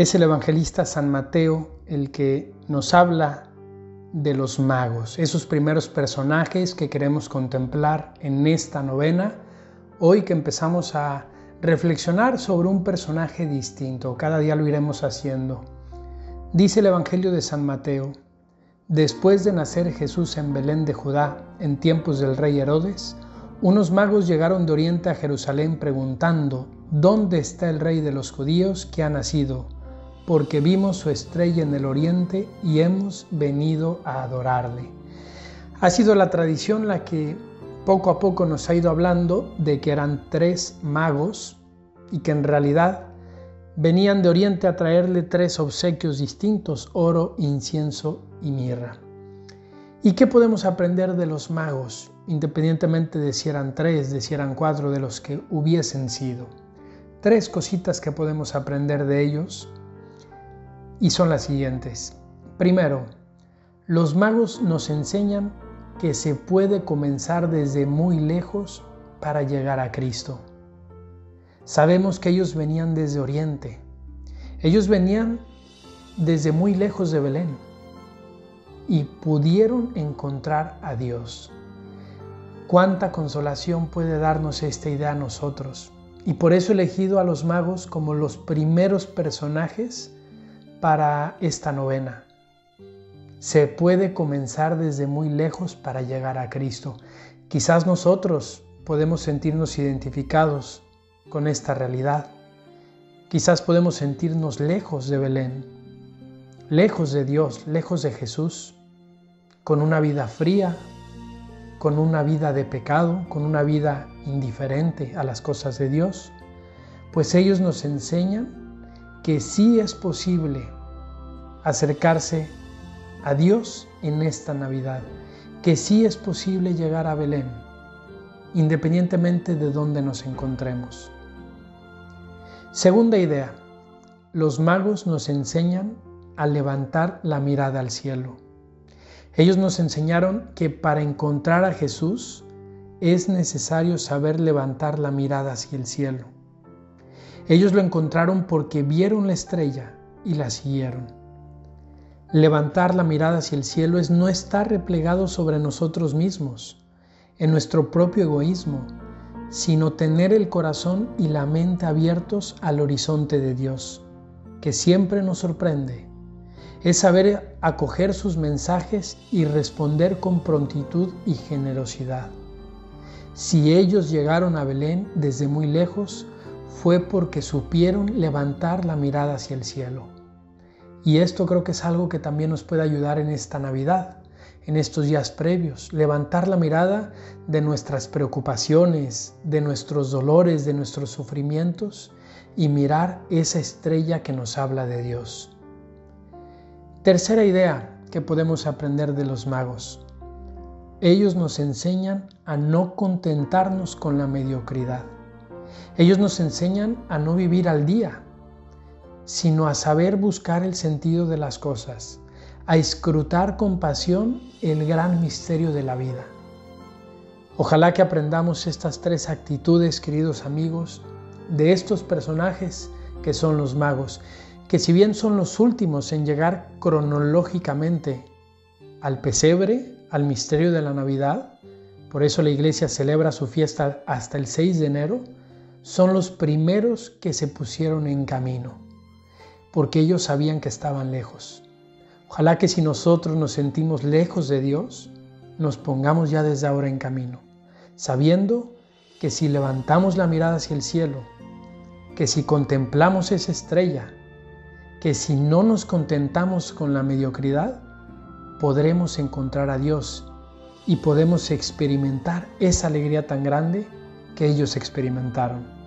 Es el evangelista San Mateo el que nos habla de los magos, esos primeros personajes que queremos contemplar en esta novena, hoy que empezamos a reflexionar sobre un personaje distinto, cada día lo iremos haciendo. Dice el Evangelio de San Mateo, después de nacer Jesús en Belén de Judá, en tiempos del rey Herodes, unos magos llegaron de Oriente a Jerusalén preguntando, ¿dónde está el rey de los judíos que ha nacido? Porque vimos su estrella en el Oriente y hemos venido a adorarle. Ha sido la tradición la que poco a poco nos ha ido hablando de que eran tres magos y que en realidad venían de Oriente a traerle tres obsequios distintos, oro, incienso y mirra. ¿Y qué podemos aprender de los magos, independientemente de si eran tres, de si eran cuatro, de los que hubiesen sido? Tres cositas que podemos aprender de ellos y son las siguientes. Primero, los magos nos enseñan que se puede comenzar desde muy lejos para llegar a Cristo. Sabemos que ellos venían desde Oriente. Ellos venían desde muy lejos de Belén y pudieron encontrar a Dios. Cuánta consolación puede darnos esta idea a nosotros. Y por eso he elegido a los magos como los primeros personajes para esta novena. Se puede comenzar desde muy lejos para llegar a Cristo. Quizás nosotros podemos sentirnos identificados con esta realidad. Quizás podemos sentirnos lejos de Belén, lejos de Dios, lejos de Jesús con una vida fría, con una vida de pecado, con una vida indiferente a las cosas de Dios, pues ellos nos enseñan que sí es posible acercarse a Dios en esta Navidad, que sí es posible llegar a Belén, independientemente de dónde nos encontremos. Segunda idea, los magos nos enseñan a levantar la mirada al cielo. Ellos nos enseñaron que para encontrar a Jesús es necesario saber levantar la mirada hacia el cielo. Ellos lo encontraron porque vieron la estrella y la siguieron. Levantar la mirada hacia el cielo es no estar replegado sobre nosotros mismos, en nuestro propio egoísmo, sino tener el corazón y la mente abiertos al horizonte de Dios, que siempre nos sorprende es saber acoger sus mensajes y responder con prontitud y generosidad. Si ellos llegaron a Belén desde muy lejos, fue porque supieron levantar la mirada hacia el cielo. Y esto creo que es algo que también nos puede ayudar en esta Navidad, en estos días previos, levantar la mirada de nuestras preocupaciones, de nuestros dolores, de nuestros sufrimientos y mirar esa estrella que nos habla de Dios. Tercera idea que podemos aprender de los magos. Ellos nos enseñan a no contentarnos con la mediocridad. Ellos nos enseñan a no vivir al día, sino a saber buscar el sentido de las cosas, a escrutar con pasión el gran misterio de la vida. Ojalá que aprendamos estas tres actitudes, queridos amigos, de estos personajes que son los magos que si bien son los últimos en llegar cronológicamente al pesebre, al misterio de la Navidad, por eso la iglesia celebra su fiesta hasta el 6 de enero, son los primeros que se pusieron en camino, porque ellos sabían que estaban lejos. Ojalá que si nosotros nos sentimos lejos de Dios, nos pongamos ya desde ahora en camino, sabiendo que si levantamos la mirada hacia el cielo, que si contemplamos esa estrella, que si no nos contentamos con la mediocridad, podremos encontrar a Dios y podemos experimentar esa alegría tan grande que ellos experimentaron.